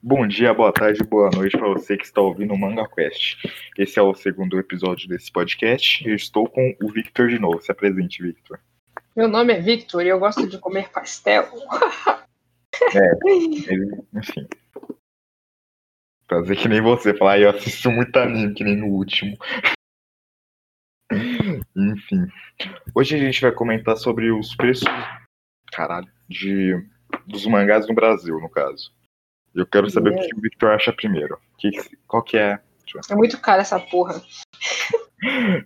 Bom dia, boa tarde, boa noite para você que está ouvindo o Manga Quest. Esse é o segundo episódio desse podcast. Eu estou com o Victor de novo. Se apresente, Victor. Meu nome é Victor e eu gosto de comer pastel. É, ele, enfim. Fazer que nem você, falar, eu assisto muito anime, que nem no último. Enfim. Hoje a gente vai comentar sobre os preços, caralho, de, dos mangás no Brasil, no caso. Eu quero saber o que o Victor acha primeiro. Que, qual que é? É muito caro essa porra.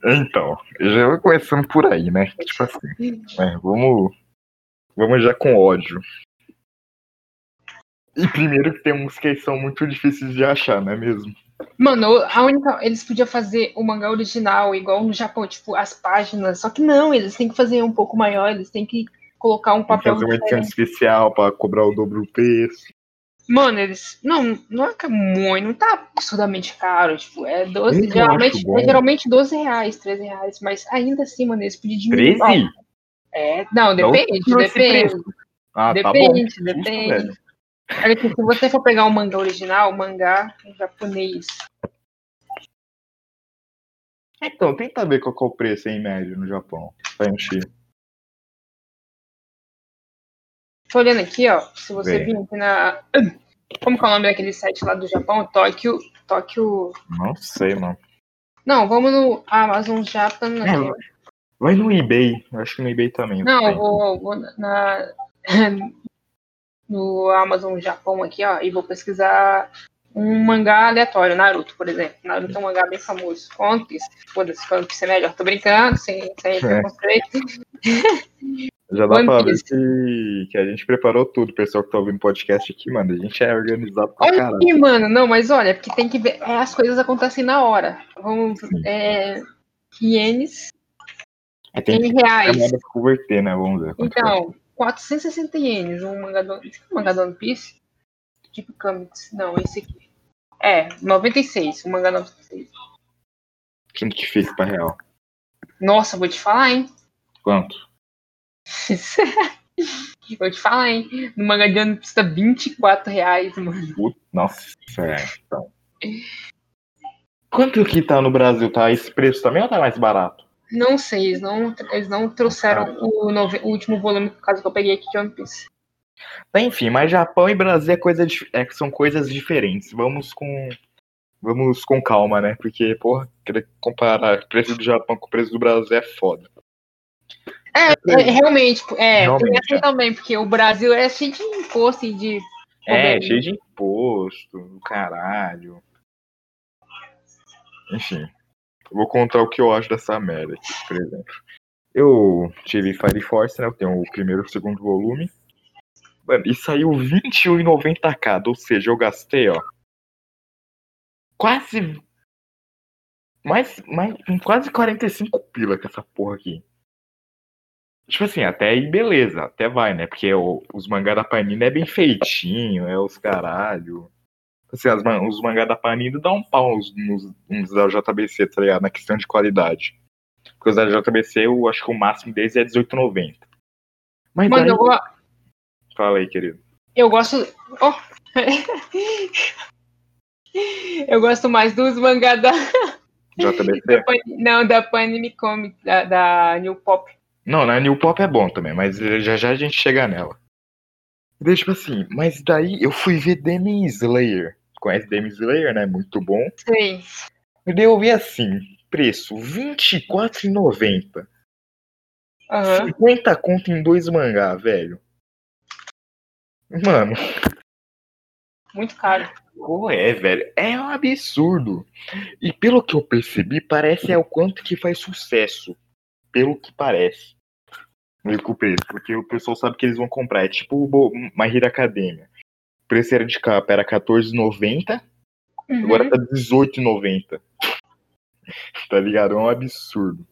Então, já vou começando por aí, né? Tipo assim, é, vamos, vamos já com ódio. E primeiro que tem uns que são muito difíceis de achar, não é mesmo? Mano, a única. Eles podiam fazer o mangá original, igual no Japão, tipo, as páginas. Só que não, eles têm que fazer um pouco maior, eles têm que colocar um papel. Fazer uma edição especial pra cobrar o dobro do preço. Mano, eles. Não, não é que é muito, não tá absurdamente caro. Tipo, é 12. Geralmente, é geralmente 12 reais, 13 reais. Mas ainda assim, mano, eles podiam diminuir. 13? É, não, depende, não, depende. Ah, depende, tá bom. depende. Justo, Olha aqui, se você for pegar o mangá original, o mangá em japonês. Então, tenta ver qual é o preço em média no Japão. Pra encher. Tô olhando aqui, ó. Se você vir aqui na. Como que é o nome daquele site lá do Japão? Tóquio. Tóquio. Não sei, mano. Não, vamos no Amazon Japan. É, vai no eBay. Acho que no eBay também. Não, eu vou, vou na. no Amazon Japão aqui, ó, e vou pesquisar um mangá aleatório, Naruto, por exemplo. Naruto é um mangá bem famoso. Piece, foda-se, Piece é melhor. Tô brincando, sem, sem é. preconceito. Já dá One pra ver que, que a gente preparou tudo, pessoal que tá ouvindo podcast aqui, mano. A gente é organizado pra olha caralho. Aqui, mano, não, mas olha, porque tem que ver. É, as coisas acontecem na hora. Vamos. É, ienes. É, tem em reais. É converter, né? Vamos ver. Então, 460 ienes, um mangá do, um mangá do One Piece. Tipo Comics. Não, esse aqui. É, 96, um mangá 96. Que difícil pra real. Nossa, vou te falar, hein? Quanto? Vou te falar, hein? No mangá de ano custa 24 reais, mano. Nossa, é, então. Quanto que tá no Brasil? Tá esse preço também ou tá mais barato? Não sei, eles não, eles não trouxeram o, nove, o último volume, por causa que eu peguei aqui de One Piece. Enfim, mas Japão e Brasil é coisa é, são coisas diferentes. Vamos com. Vamos com calma, né? Porque, porra, querer comparar o preço do Japão com o preço do Brasil é foda. É, é realmente, é, realmente, assim é. também, porque o Brasil é cheio de imposto e de. É, cheio de imposto, caralho. Enfim, vou contar o que eu acho dessa merda aqui, por exemplo. Eu tive Fire Force, né? Eu tenho o primeiro e o segundo volume. Mano, e saiu R$21,90 cada, ou seja, eu gastei, ó. Quase. Mais, mais, quase 45 pila com essa porra aqui. Tipo assim, até aí beleza, até vai, né? Porque o, os mangá da Panini é bem feitinho, é os caralho. Assim, as, os mangá da Panini dão um pau nos, nos, nos da JBC, tá ligado? Na questão de qualidade. Porque os da JBC, eu acho que o máximo deles é 18,90. Mas Mano, daí... eu. Fala aí, querido. Eu gosto. Oh. eu gosto mais dos mangá da. JBC? Da Pan... Não, da Panini Comic, da, da New Pop. Não, na New Pop é bom também, mas já já a gente chega nela. E tipo assim, mas daí eu fui ver Demon Slayer. Conhece Demon Slayer, né? Muito bom. Sim. E daí eu vi assim, preço R$24,90. Uhum. 50 conto em dois mangá, velho. Mano. Muito caro. Pô, é, velho. É um absurdo. E pelo que eu percebi, parece é o quanto que faz sucesso pelo que parece. Meio com o preço, porque o pessoal sabe que eles vão comprar. É tipo o My Hero Academia. O preço era de capa, era R$14,90, uhum. agora tá R$18,90. tá ligado? É um absurdo.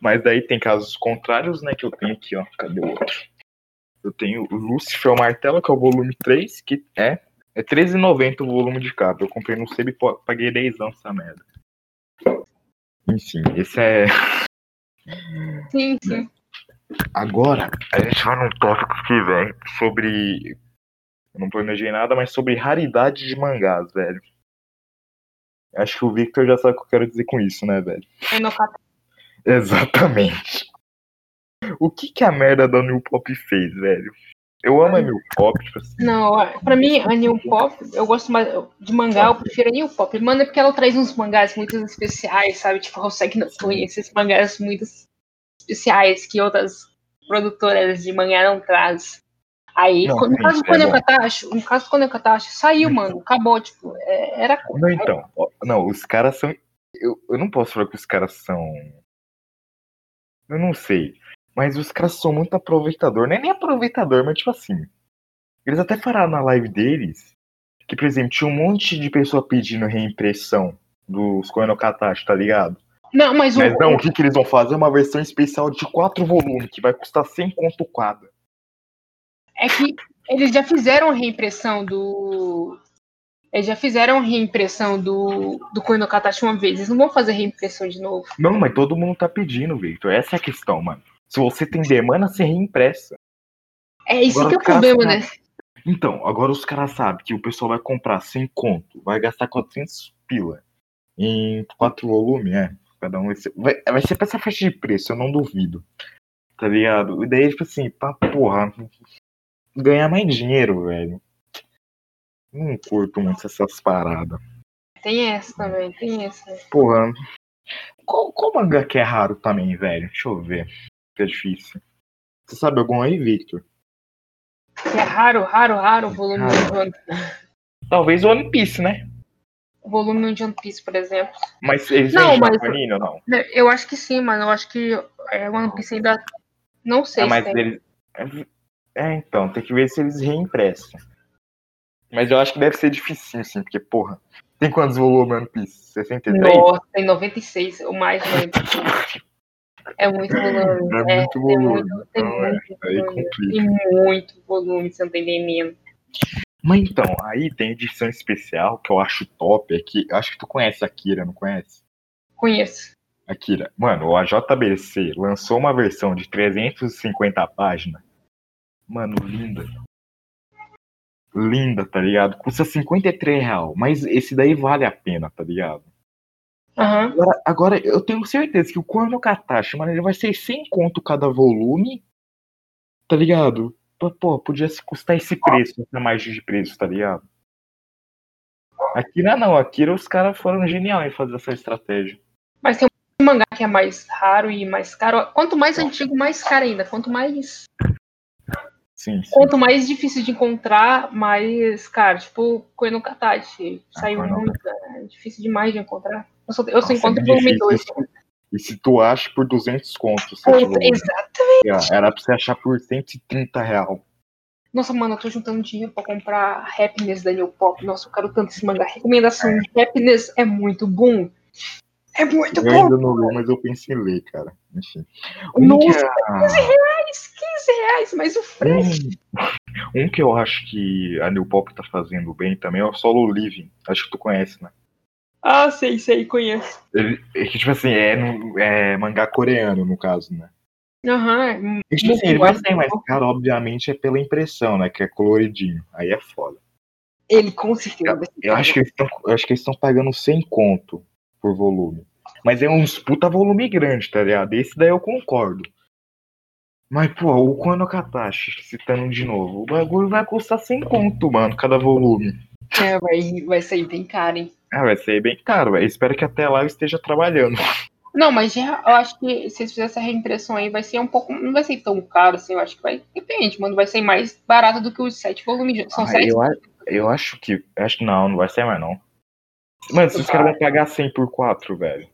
Mas daí tem casos contrários, né, que eu tenho aqui, ó. Cadê o outro? Eu tenho o Lucifer Martelo, que é o volume 3, que é, é R$13,90 o volume de capa. Eu comprei no Sebo e paguei 10 anos essa merda. Enfim, esse é Sim, sim. Agora, a gente vai num tópico que vem sobre Eu não planejei nada, mas sobre raridade de mangás, velho. Acho que o Victor já sabe o que eu quero dizer com isso, né, velho? Exatamente. O que que a merda da New Pop fez, velho? Eu amo a New Pop, tipo assim. Não, pra mim, a New Pop, eu gosto mais de mangá, eu prefiro a New Pop. Mano, é porque ela traz uns mangás muito especiais, sabe? Tipo, consegue não conhecer esses mangás muito especiais que outras produtoras de mangá não trazem. Aí, Não, no caso do é no caso do Conan Katashi, saiu, mano, acabou, tipo, é- era Não, então. Não, os caras são. Eu, eu não posso falar que os caras são. Eu não sei. Mas os caras são muito aproveitador. Não é nem aproveitador, mas tipo assim. Eles até falaram na live deles que, por exemplo, tinha um monte de pessoa pedindo reimpressão dos Koenokatashi, tá ligado? Não, mas, Mas o, não, o que, que eles vão fazer? Uma versão especial de quatro volumes, que vai custar 100 conto cada. é que eles já fizeram a reimpressão do. Eles já fizeram a reimpressão do, do Katashi uma vez. Eles não vão fazer reimpressão de novo. Não, mas todo mundo tá pedindo, Victor. Essa é a questão, mano. Se você tem demanda, você reimpressa. É isso Agora que é o problema, né? Então, agora os caras sabem que o pessoal vai comprar 100 conto, vai gastar 400 pila em quatro volumes, é. Cada um vai ser, vai, vai ser pra essa faixa de preço, eu não duvido. Tá ligado? E daí, tipo assim, pra porra, ganhar mais dinheiro, velho. Não curto muito essas paradas. Tem essa também, tem essa. Porra. Qual, qual mangá que é raro também, velho? Deixa eu ver. Que é difícil. Você sabe algum aí, Victor? É raro, raro, raro o volume Raro. de One, Talvez One Piece, né? o volume de One Piece, por exemplo. Mas eles Não, mas- Panini ou não? Eu acho que sim, mano. Eu acho que é, One Piece ainda. Não sei Ah, mas se tem. eles. É, então, tem que ver se eles reimpressam. Mas eu acho que deve ser difícil, sim, porque, porra, tem quantos volumes One Piece? 63? Nossa, tem 96 ou mais, né? É muito volume. É muito tem volume. muito, tem Então, é, muito aí volume. complica. Tem muito volume, você não tá entendendo. Mas então, aí tem edição especial que eu acho top, é que. eu Acho que tu conhece a Akira, não conhece? Conheço. Akira. Mano, a JBC lançou uma versão de 350 páginas. Mano, linda. Linda, tá ligado? Custa 53 real, mas esse daí vale a pena, tá ligado? Aham. Agora, agora eu tenho certeza que o Corno Katashi, mano, ele vai ser 100 conto cada volume, tá ligado? Pô, podia se custar esse preço, essa margem de preço, tá ligado? Akira não, Akira os caras foram genial em fazer essa estratégia. Mas tem um mangá que é mais raro e mais caro. Quanto mais antigo, mais caro ainda. Quanto mais. Sim, sim. Quanto mais difícil de encontrar, mais caro. Tipo, Koino Katachi. Saiu Ah, muito. É difícil demais de encontrar. Eu só, eu só Nossa, encontro é o volume difícil. 2. E se tu acha por 200 contos, sete volumes, Exato. era pra você achar por 130 real. Nossa, mano, eu tô juntando dinheiro pra comprar Happiness da New Pop. Nossa, eu quero tanto esse mangá. Recomendação: Happiness é muito bom. É muito Eu bom. ainda não li, mas eu pensei em ler, cara. Enfim. Um que Nossa, é- 15 reais, 15 reais, mas o frete. Um, um que eu acho que a New Pop tá fazendo bem também é o Solo Living. Acho que tu conhece, né? Ah, sei, sei, conheço. Ele, é que, tipo assim, é, no- é mangá coreano, no caso, né? Aham. E, tipo assim, ele vai sair mais caro, obviamente, é pela impressão, né? Que é coloridinho. Aí é foda. Ele com certeza. ser Eu acho que eles estão, eu acho que eles estão pagando 100 conto por volume. Mas é uns puta volume grande, tá ligado? Esse daí eu concordo. Mas, pô, o Kono Katashi, citando de novo, o bagulho vai custar 100 conto, mano, cada volume. É, vai, vai sair bem caro, hein? Ah, vai ser bem caro, velho. Espero que até lá eu esteja trabalhando. Não, mas já, eu acho que se eles fizerem essa reimpressão aí, vai ser um pouco. Não vai ser tão caro assim, eu acho que vai. Depende, mano. Vai ser mais barato do que os sete volumes. São Ah, sete. eu, a- eu acho que. Acho que não, não vai ser mais não. Mano, se os caras vão pagar 100 por 4, velho.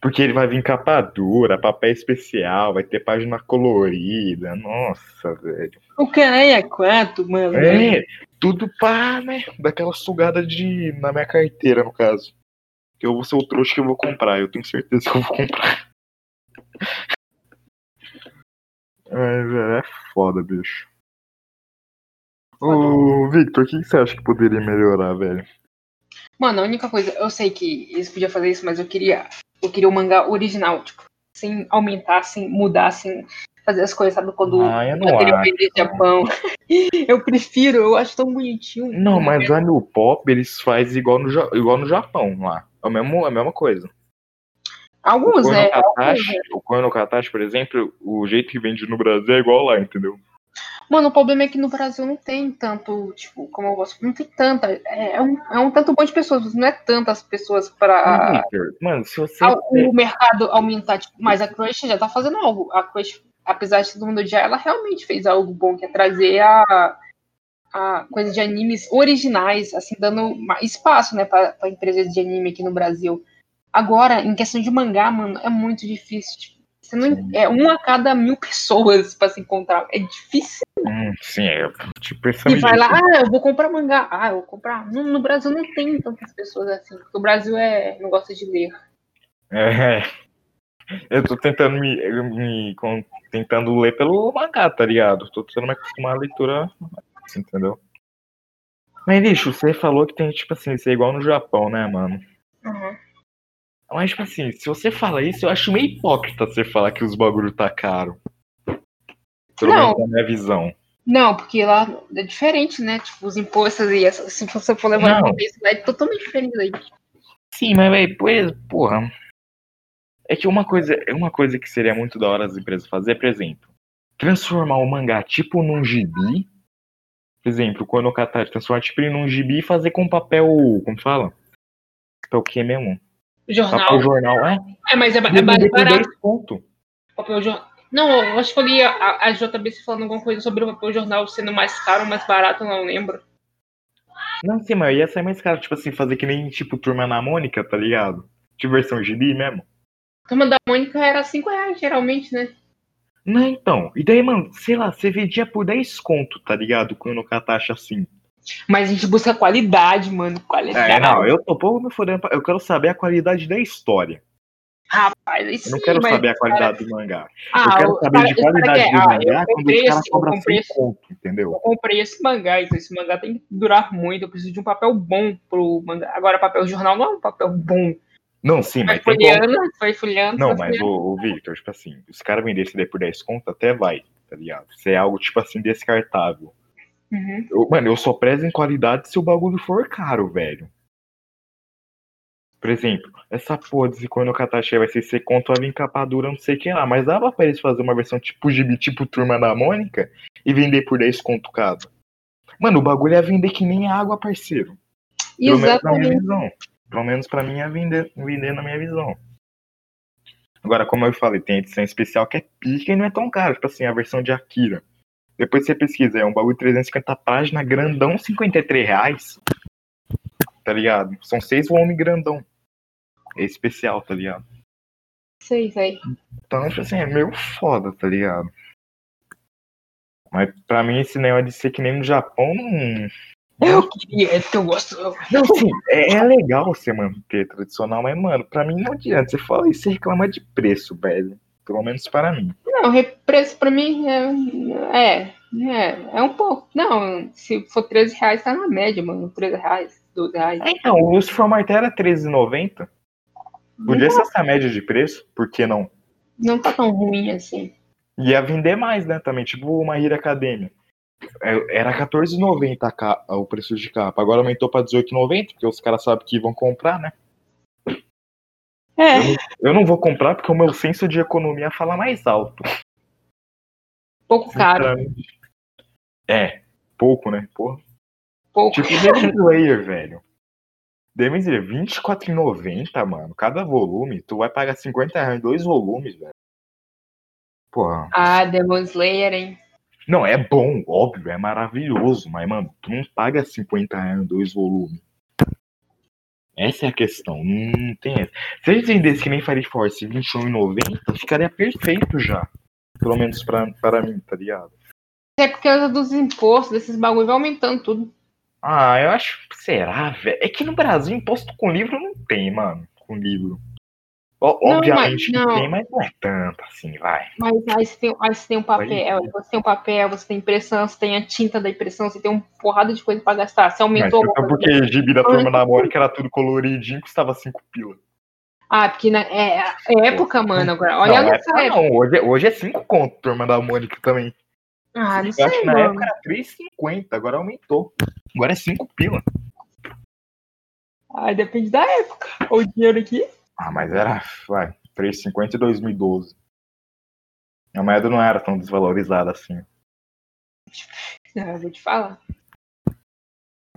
Porque ele vai vir capa dura, papel especial, vai ter página colorida. Nossa, velho. O caralho é quanto, mano? É, tudo pá, né? Daquela sugada de. na minha carteira, no caso. Que eu vou ser o trouxa que eu vou comprar. Eu tenho certeza que eu vou comprar. Ai, velho, é foda, bicho. Ô, Victor, o que que você acha que poderia melhorar, velho? Mano, a única coisa, eu sei que eles podiam fazer isso, mas eu queria. Eu queria o mangá original, tipo, sem aumentar, sem mudar, sem fazer as coisas, sabe? Quando Ah, eu não acho. Japão. Eu prefiro, eu acho tão bonitinho. Não, mas lá no pop eles fazem igual no, igual no Japão lá. É o mesmo, a mesma coisa. Alguns, o é. Koinokatashi, o Koinokatashi, por exemplo, o jeito que vende no Brasil é igual lá, entendeu? Mano, o problema é que no Brasil não tem tanto, tipo, como eu gosto, não tem tanta. É, é um, é um tanto bom de pessoas, mas não é tantas pessoas pra. Victor, Mano, se você. ao- o mercado aumentar, tipo, mas a Crush já tá fazendo algo. A Crush, apesar de todo mundo odiar, ela realmente fez algo bom, que é trazer a, a coisa de animes originais, assim, dando espaço, né, pra, pra empresas de anime aqui no Brasil. Agora, em questão de mangá, mano, é muito difícil. Tipo, você não, é um a cada mil pessoas pra se encontrar. É difícil. Hum, sim, é. Tipo, esse E vai lá, ah, eu vou comprar mangá. Ah, eu vou comprar. No, no Brasil não tem tantas pessoas assim. Porque o Brasil é, não gosta de ler. É. Eu tô tentando me, me con- tentando ler pelo mangá, tá ligado? Tô tentando me acostumar à leitura, assim, entendeu? Mas, bicho, você falou que tem, tipo assim, isso é igual no Japão, né, mano? Uhum. Mas, tipo assim, se você fala isso, eu acho meio hipócrita você falar que os bagulho tá caro. Pelo Não. menos na minha visão. Não, porque lá é diferente, né? Tipo, os impostos e essa, se você for levar Não. lá é totalmente diferente daí. Sim, mas, velho, pois, porra. É que uma coisa, é uma coisa que seria muito da hora as empresas fazer, por exemplo, transformar o mangá tipo num gibi. Por exemplo, quando o Katari transformar tipo num gibi e fazer com papel. Como fala? Papel o que mesmo? O jornal. Papel jornal, é? É, mas é, é mais barato. 10 conto. Papel jornal. Não, eu acho que eu li a, a JBC falando alguma coisa sobre o papel jornal sendo mais caro mais barato, não lembro. Não sei, mas ia sair mais caro, tipo assim, fazer que nem tipo Turma na Mônica, tá ligado? Tipo versão gibi mesmo. A turma da Mônica era 5 reais, geralmente, né? Não, então. E daí, mano, sei lá, você vendia por 10 conto, tá ligado? Quando o Katacha assim. Mas a gente busca qualidade, mano. Qualidade. É, não, eu tô pouco me fodendo. pra- Eu quero saber a qualidade da história. Rapaz, aí Eu não quero saber a qualidade do mangá. Ah, eu quero o- saber cara- de o cara qualidade do ah, mangá eu quando comprei os caras esse- eu cobram comprei 100 esse- conto, entendeu? Eu comprei esse mangá, então esse mangá tem que durar muito. Eu preciso de um papel bom pro mangá. Agora, papel jornal não é um papel bom. Não, sim, mas como. folheando, vai folheando. Não, mas folheando. o, o Victor, tipo assim, se os caras vendessem daí por 10 conto, até vai, tá ligado? Se é algo, tipo assim, descartável. Uhum. Eu- mano, eu só prezo em qualidade se o bagulho for caro, velho. Por exemplo, essa porra de quando o Katashi vai ser ali em capa dura, não sei o que lá. Mas dava pra eles fazer uma versão tipo gibi, tipo Turma da Mônica e vender por 10 conto cada. Mano, o bagulho é vender que nem água, parceiro. Pelo menos na minha Exatamente. visão. Pelo menos pra mim é vender, vender na minha visão. Agora, como eu falei, tem edição especial que é pica e não é tão caro. Tipo assim, a versão de Akira. Depois você pesquisa, é um bagulho de 350 páginas, grandão, 53 reais. Tá ligado? São seis volumes grandão. É especial, tá ligado? Sei, sei. Então, tipo assim, é meio foda, tá ligado? Mas pra mim esse negócio de ser que nem no Japão não. Eu queria, é porque eu gosto. Não, sim, é, é legal você manter tradicional, mas, mano, pra mim não adianta. Você fala e reclama de preço, velho. Pelo menos para mim. Não, re- preço pra mim é, é, é, é um pouco. Não, se for 13 reais, tá na média, mano. 13 reais, 12 reais. É, então, o Lucifer Martel era R$13,90. Podia ser essa média de preço, por que não? Não tá tão ruim assim. Ia vender mais, né, também, tipo uma Hero Academia. É, Era R$14,90 a ca- o preço de capa. Agora aumentou pra R$18,90, porque os caras sabem que vão comprar, né? É, Eu não, eu não vou comprar porque o meu senso de economia fala mais alto. pouco caro. É, pouco, né? Porra. Pouco. Tipo, Demon Slayer, velho. Demon Slayer, R$24,90, mano. Cada volume, tu vai pagar 50 reais em dois volumes, velho. Porra. Ah, Demon Slayer, hein? Não, é bom, óbvio, é maravilhoso, mas, mano, tu não paga 50 reais em dois volumes. Essa é a questão, não tem essa. Se eles vendessem que nem Fire Force R$21,90, ficaria perfeito já. Pelo menos pra, para mim, tá ligado? É por causa dos impostos, desses bagulho, vai aumentando tudo. Ah, eu acho. Será, velho? É que no Brasil, imposto com livro não tem, mano. Com livro. Ó, Não, Obviamente mas não. tem, mas não é tanto assim, vai. Mas aí você tem, aí você tem um papel, Pode você tem um papel, você tem impressão, você tem a tinta da impressão, você tem uma porrada de coisa pra gastar. Você Mas aumentou então alguma coisa? porque gibi da turma da Mônica era tudo coloridinho, custava 5 pila. Ah, porque na, é, é época, mano, agora. Olha não, nessa época não, hoje, é- hoje é 5 conto, turma da Mônica também. Ah, não Eu sei, acho que na época era 3,50, agora aumentou. Agora é 5 pila. Ah, depende da época. O dinheiro aqui. Ah, mas era, vai, 3,50 em 2012. A moeda não era tão desvalorizada assim. Ah, eu vou te falar.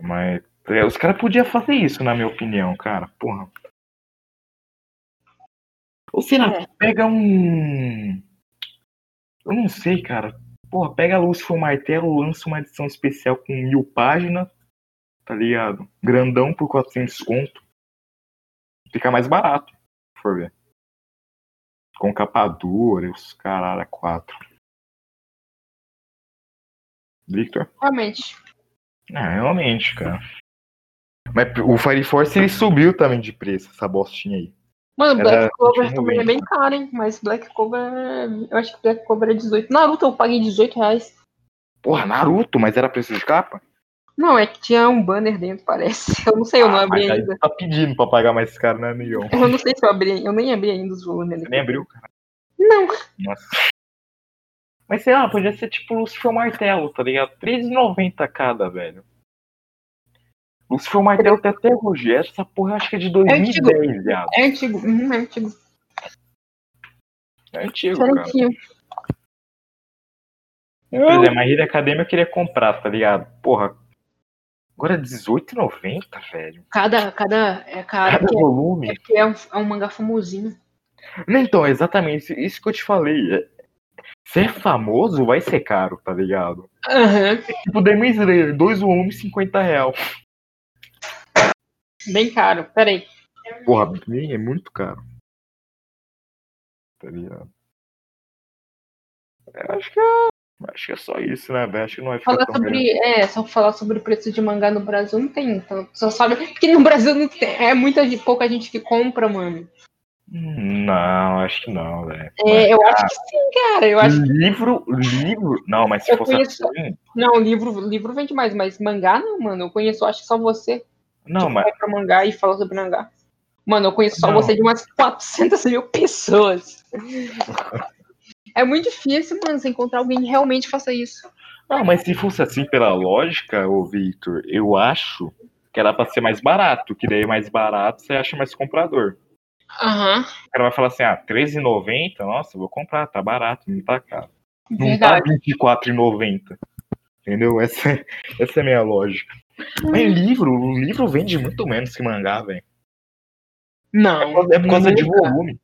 Mas é, os caras podiam fazer isso, na minha opinião, cara. Porra. Ou será, É. pega um. Eu não sei, cara. Porra, pega a Lúcifer Martelo, lança uma edição especial com mil páginas, tá ligado? Grandão por 400 conto. Fica mais barato, se for ver. Com capa dura e os caralho, é quatro. Victor? Realmente. É, realmente, cara. Mas o Fire Force ele subiu também de preço, essa bostinha aí. Mano, Era Black Clover 21,90. também é bem caro, hein? Mas Black Clover, é- eu acho que Black Clover é 18. Naruto eu paguei 18 reais. Porra, Naruto, mas era preço de capa? Não, é que tinha um banner dentro, parece. Eu não sei, eu não Ah, abri mas ainda. tá pedindo pra pagar mais caro, né, amigão? Eu não sei se eu abri, eu nem abri ainda os volumes. Você nem abriu, cara. Não. Nossa. Mas sei lá, podia ser tipo Lucifer Martelo, tá ligado? R$13,90 cada, velho. Lucifer Martelo tem até hoje. Essa porra eu acho que é de 2010, viado. É antigo, uhum, é antigo. É antigo, cara. Diferentinho. Por exemplo, a Hero Academia eu queria comprar, tá ligado? Porra. Agora é R$18,90, velho. Cada, cada, é cara Cada é, volume. que é um, é um mangá famosinho. Não, Então, exatamente, isso que eu te falei. É- Se é famoso, vai ser caro, tá ligado? Aham. Tipo, Demon Slayer, dois volumes, 50 real. Bem caro. Peraí. Porra, bem, é muito caro. Tá ligado? Eu acho que é, acho que é só isso, né? Acho que não vai ficar Falar grande. sobre. É, só falar sobre o preço de mangá no Brasil não tem. Então, só sabe. Porque no Brasil não tem. É muita gente, pouca gente que compra, mano. Não, acho que não, velho. É, eu acho que sim, cara. Eu acho que. Livro, livro. Não, mas se Eu fosse conheço- assim. Não, livro, livro vende mais, mas mangá não, mano. Eu conheço, acho que só você. Não, que mas. vai pra mangá e fala sobre mangá. Mano, eu conheço só Não. você de umas 400 mil pessoas. É muito difícil, mano, você encontrar alguém que realmente faça isso. Não, mas se fosse assim pela lógica, ô Victor, eu acho que era pra ser mais barato, que daí mais barato você acha mais comprador. Aham, O cara vai falar assim, ah, R$13,90? Nossa, vou comprar, tá barato, não tá caro. Não verdade. tá R$24,90. Entendeu? Essa, é- essa é a minha lógica. Mas livro, o livro vende muito menos que mangá, velho. Não. É por causa, é por causa de volume.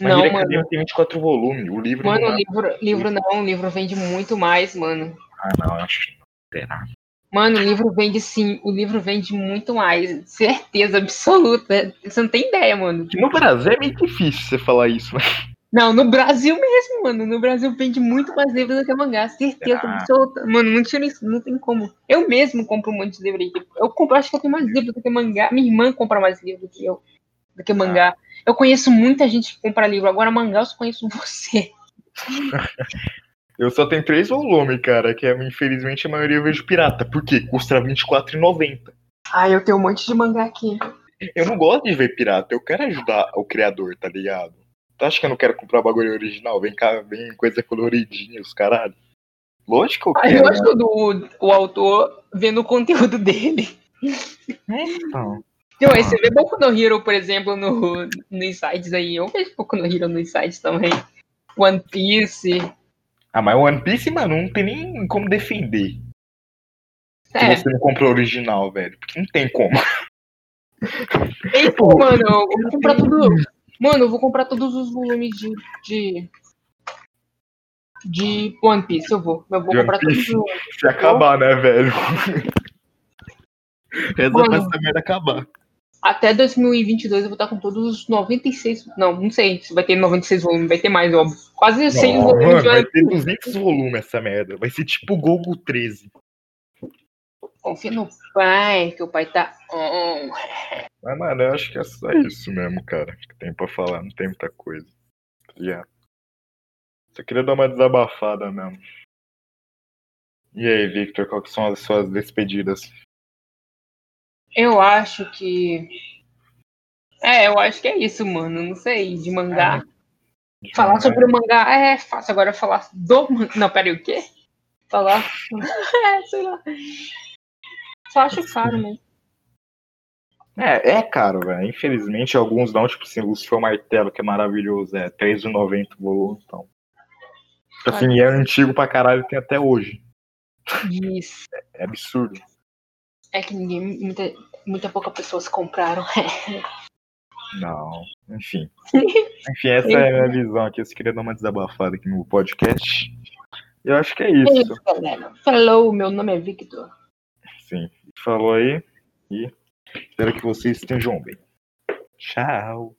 Mas Não, Hero mano. Academia tem 24 volumes. O livro Mano, não. é. livro, livro não, livro vende muito mais, mano. Ah, não, eu acho que não. Será? Mano, o livro vende sim, o livro vende muito mais. Certeza absoluta. Você não tem ideia, mano. No Brasil é meio difícil você falar isso, né? Não, no Brasil mesmo, mano. No Brasil vende muito mais livro do que mangá. Certeza Será? absoluta. Mano, não tira isso, não tem como. Eu mesmo compro um monte de livro aí. Tipo, Eu compro, acho que eu tenho mais livro do que mangá. Minha irmã compra mais livro do que eu, do que mangá. Eu conheço muita gente que compra livro. Agora, mangá, eu só conheço você. Eu só tenho três volumes, cara, que é, infelizmente a maioria eu vejo pirata. Por quê? Custa R$24,90. Ah, eu tenho um monte de mangá aqui. Eu não gosto de ver pirata, eu quero ajudar o criador, tá ligado? Tu acha que eu não quero comprar bagulho original? Vem cá, vem coisa coloridinha, os caralho. Lógico que eu Aí quero. eu ajudo o, o autor vendo o conteúdo dele. né? Então, Então, você vê Boku no Hero, por exemplo, no, nos sites aí. Eu vejo Boku no Hero nos sites também. One Piece. Ah, mas One Piece, mano, não tem nem como defender. É, Se você não comprou original, velho. Porque não tem como. Ei, pô, mano, eu vou comprar tudo. Mano, eu vou comprar todos os volumes de. de, de One Piece, eu vou. Eu vou comprar todos os. Se acabar, né, velho? Reza pra essa merda acabar. Até 2022 eu vou estar com todos os 96. Não, não sei se vai ter 96 volumes, vai ter mais, óbvio. Quase 100 Não, volumes mano, de vai One ter 200 volumes essa merda. Vai ser tipo Gogo 13. Confia no pai, que o pai tá on. Mas, mano, eu acho que é só isso mesmo, cara. Que tem pra falar, não tem muita coisa. Yeah. Só queria dar uma desabafada mesmo. E aí, Victor, que são as suas despedidas? Eu acho que É, eu acho que é isso, mano. Não sei, de mangá. É. Falar sobre o mangá é fácil. Agora falar do mangá. Não, peraí, o quê? Falar. é, sei lá. Só acho caro mesmo. É, é caro, velho. Infelizmente, alguns não, tipo assim, Lucifer Martelo, que é maravilhoso, é R$3,90 o volume, então. Tipo assim, é antigo pra caralho, tem até hoje. Isso. É, é absurdo. É que ninguém, muita, muita pouca pessoas compraram. Não, enfim. enfim, essa é a minha visão aqui. Eu queria dar uma desabafada aqui no podcast. Eu acho que é isso. É isso, galera. Falou, meu nome é Victor. Sim, falou aí. E espero que vocês estejam bem. Tchau.